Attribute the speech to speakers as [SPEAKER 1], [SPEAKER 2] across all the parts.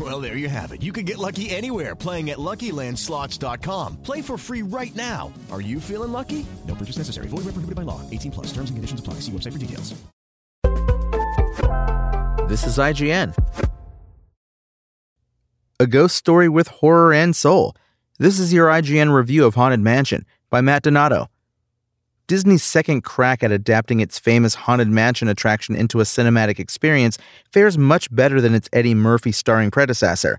[SPEAKER 1] Well, there you have it. You can get lucky anywhere playing at LuckyLandSlots.com. Play for free right now. Are you feeling lucky? No purchase necessary. Void where prohibited by law. 18 plus. Terms and conditions apply. See website for details.
[SPEAKER 2] This is IGN. A ghost story with horror and soul. This is your IGN review of Haunted Mansion by Matt Donato. Disney's second crack at adapting its famous Haunted Mansion attraction into a cinematic experience fares much better than its Eddie Murphy starring predecessor.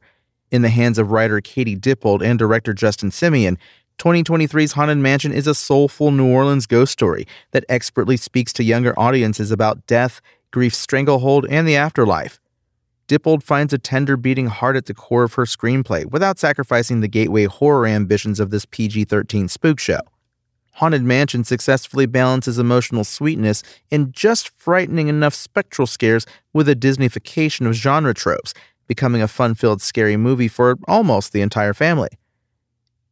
[SPEAKER 2] In the hands of writer Katie Dippold and director Justin Simien, 2023's Haunted Mansion is a soulful New Orleans ghost story that expertly speaks to younger audiences about death, grief's stranglehold, and the afterlife. Dippold finds a tender beating heart at the core of her screenplay without sacrificing the gateway horror ambitions of this PG 13 spook show. Haunted Mansion successfully balances emotional sweetness and just frightening enough spectral scares with a Disneyfication of genre tropes, becoming a fun filled scary movie for almost the entire family.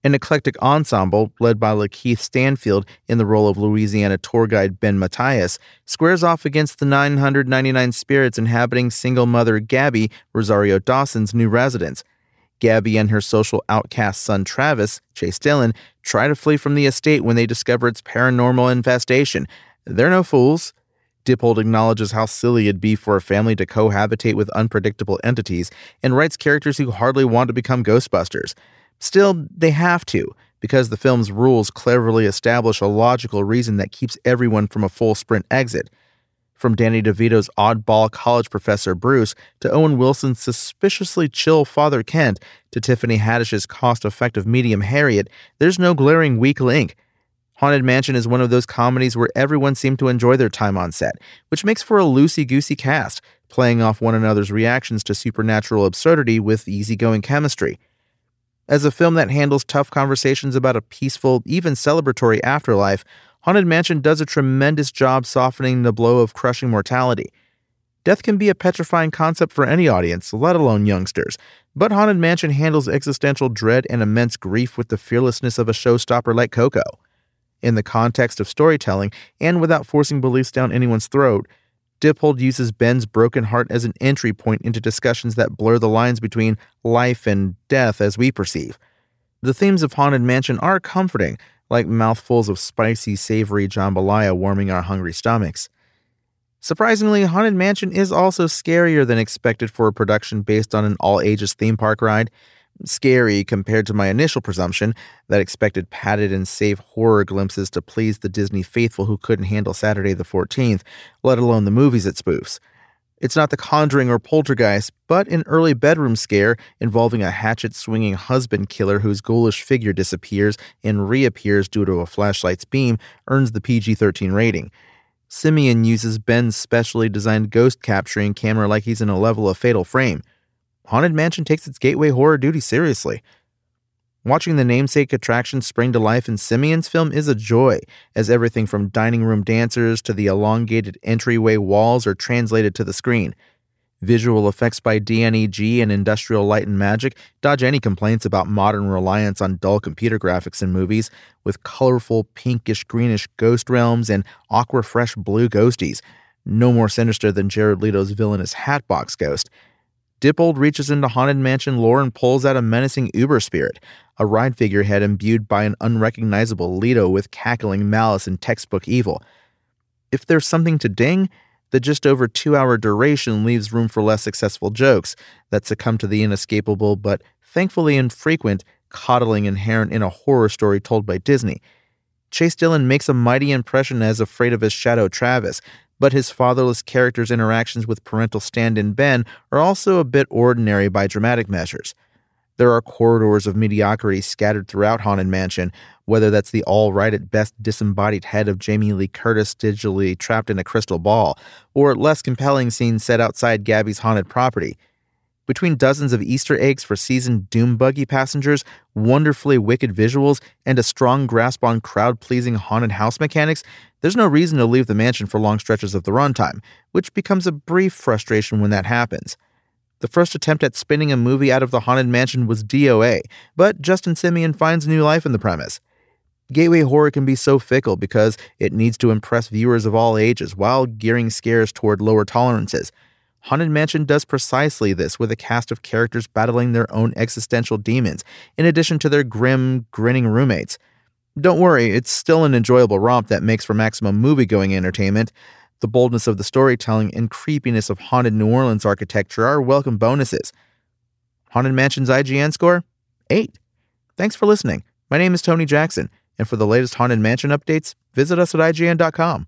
[SPEAKER 2] An eclectic ensemble, led by Lakeith Stanfield in the role of Louisiana tour guide Ben Matthias, squares off against the 999 spirits inhabiting single mother Gabby, Rosario Dawson's new residence. Gabby and her social outcast son Travis, Chase Dillon, try to flee from the estate when they discover its paranormal infestation. They're no fools. Dippold acknowledges how silly it'd be for a family to cohabitate with unpredictable entities and writes characters who hardly want to become Ghostbusters. Still, they have to, because the film's rules cleverly establish a logical reason that keeps everyone from a full sprint exit. From Danny DeVito's oddball college professor Bruce to Owen Wilson's suspiciously chill Father Kent to Tiffany Haddish's cost effective medium Harriet, there's no glaring weak link. Haunted Mansion is one of those comedies where everyone seemed to enjoy their time on set, which makes for a loosey goosey cast, playing off one another's reactions to supernatural absurdity with easygoing chemistry. As a film that handles tough conversations about a peaceful, even celebratory afterlife, Haunted Mansion does a tremendous job softening the blow of crushing mortality. Death can be a petrifying concept for any audience, let alone youngsters, but Haunted Mansion handles existential dread and immense grief with the fearlessness of a showstopper like Coco. In the context of storytelling, and without forcing beliefs down anyone's throat, Dippold uses Ben's broken heart as an entry point into discussions that blur the lines between life and death as we perceive. The themes of Haunted Mansion are comforting, like mouthfuls of spicy, savory jambalaya warming our hungry stomachs. Surprisingly, Haunted Mansion is also scarier than expected for a production based on an all ages theme park ride scary compared to my initial presumption that expected padded and safe horror glimpses to please the Disney faithful who couldn't handle Saturday the 14th, let alone the movies it spoofs. It's not The Conjuring or Poltergeist, but an early bedroom scare involving a hatchet swinging husband killer whose ghoulish figure disappears and reappears due to a flashlight's beam earns the PG 13 rating. Simien uses Ben's specially designed ghost capturing camera like he's in a level of fatal frame. Haunted Mansion takes its gateway horror duty seriously. Watching the namesake attraction spring to life in Simien's film is a joy, as everything from dining room dancers to the elongated entryway walls are translated to the screen. Visual effects by DNEG and Industrial Light and Magic dodge any complaints about modern reliance on dull computer graphics in movies, with colorful pinkish greenish ghost realms and aqua fresh blue ghosties. No more sinister than Jared Leto's villainous Hatbox Ghost. Dippold reaches into Haunted Mansion lore and pulls out a menacing Uber spirit, a ride figurehead imbued by an unrecognizable Leto with cackling malice and textbook evil. If there's something to ding, the just over two hour duration leaves room for less successful jokes that succumb to the inescapable but thankfully infrequent coddling inherent in a horror story told by Disney. Chase Dillon makes a mighty impression as afraid of his shadow Travis, but his fatherless character's interactions with parental stand in Ben are also a bit ordinary by dramatic measures. There are corridors of mediocrity scattered throughout Haunted Mansion, whether that's the all right at best disembodied head of Jamie Lee Curtis digitally trapped in a crystal ball, or less compelling scenes set outside Gabby's haunted property. Between dozens of Easter eggs for seasoned Doom buggy passengers, wonderfully wicked visuals, and a strong grasp on crowd pleasing haunted house mechanics, there's no reason to leave the mansion for long stretches of the runtime, which becomes a brief frustration when that happens. The first attempt at spinning a movie out of the Haunted Mansion was DOA, but Justin Simien finds new life in the premise. Gateway horror can be so fickle because it needs to impress viewers of all ages while gearing scares toward lower tolerances. Haunted Mansion does precisely this with a cast of characters battling their own existential demons, in addition to their grim, grinning roommates. Don't worry, it's still an enjoyable romp that makes for maximum movie going entertainment. The boldness of the storytelling and creepiness of haunted New Orleans architecture are welcome bonuses. Haunted Mansion's IGN score? 8. Thanks for listening. My name is Tony Jackson, and for the latest Haunted Mansion updates, visit us at IGN.com.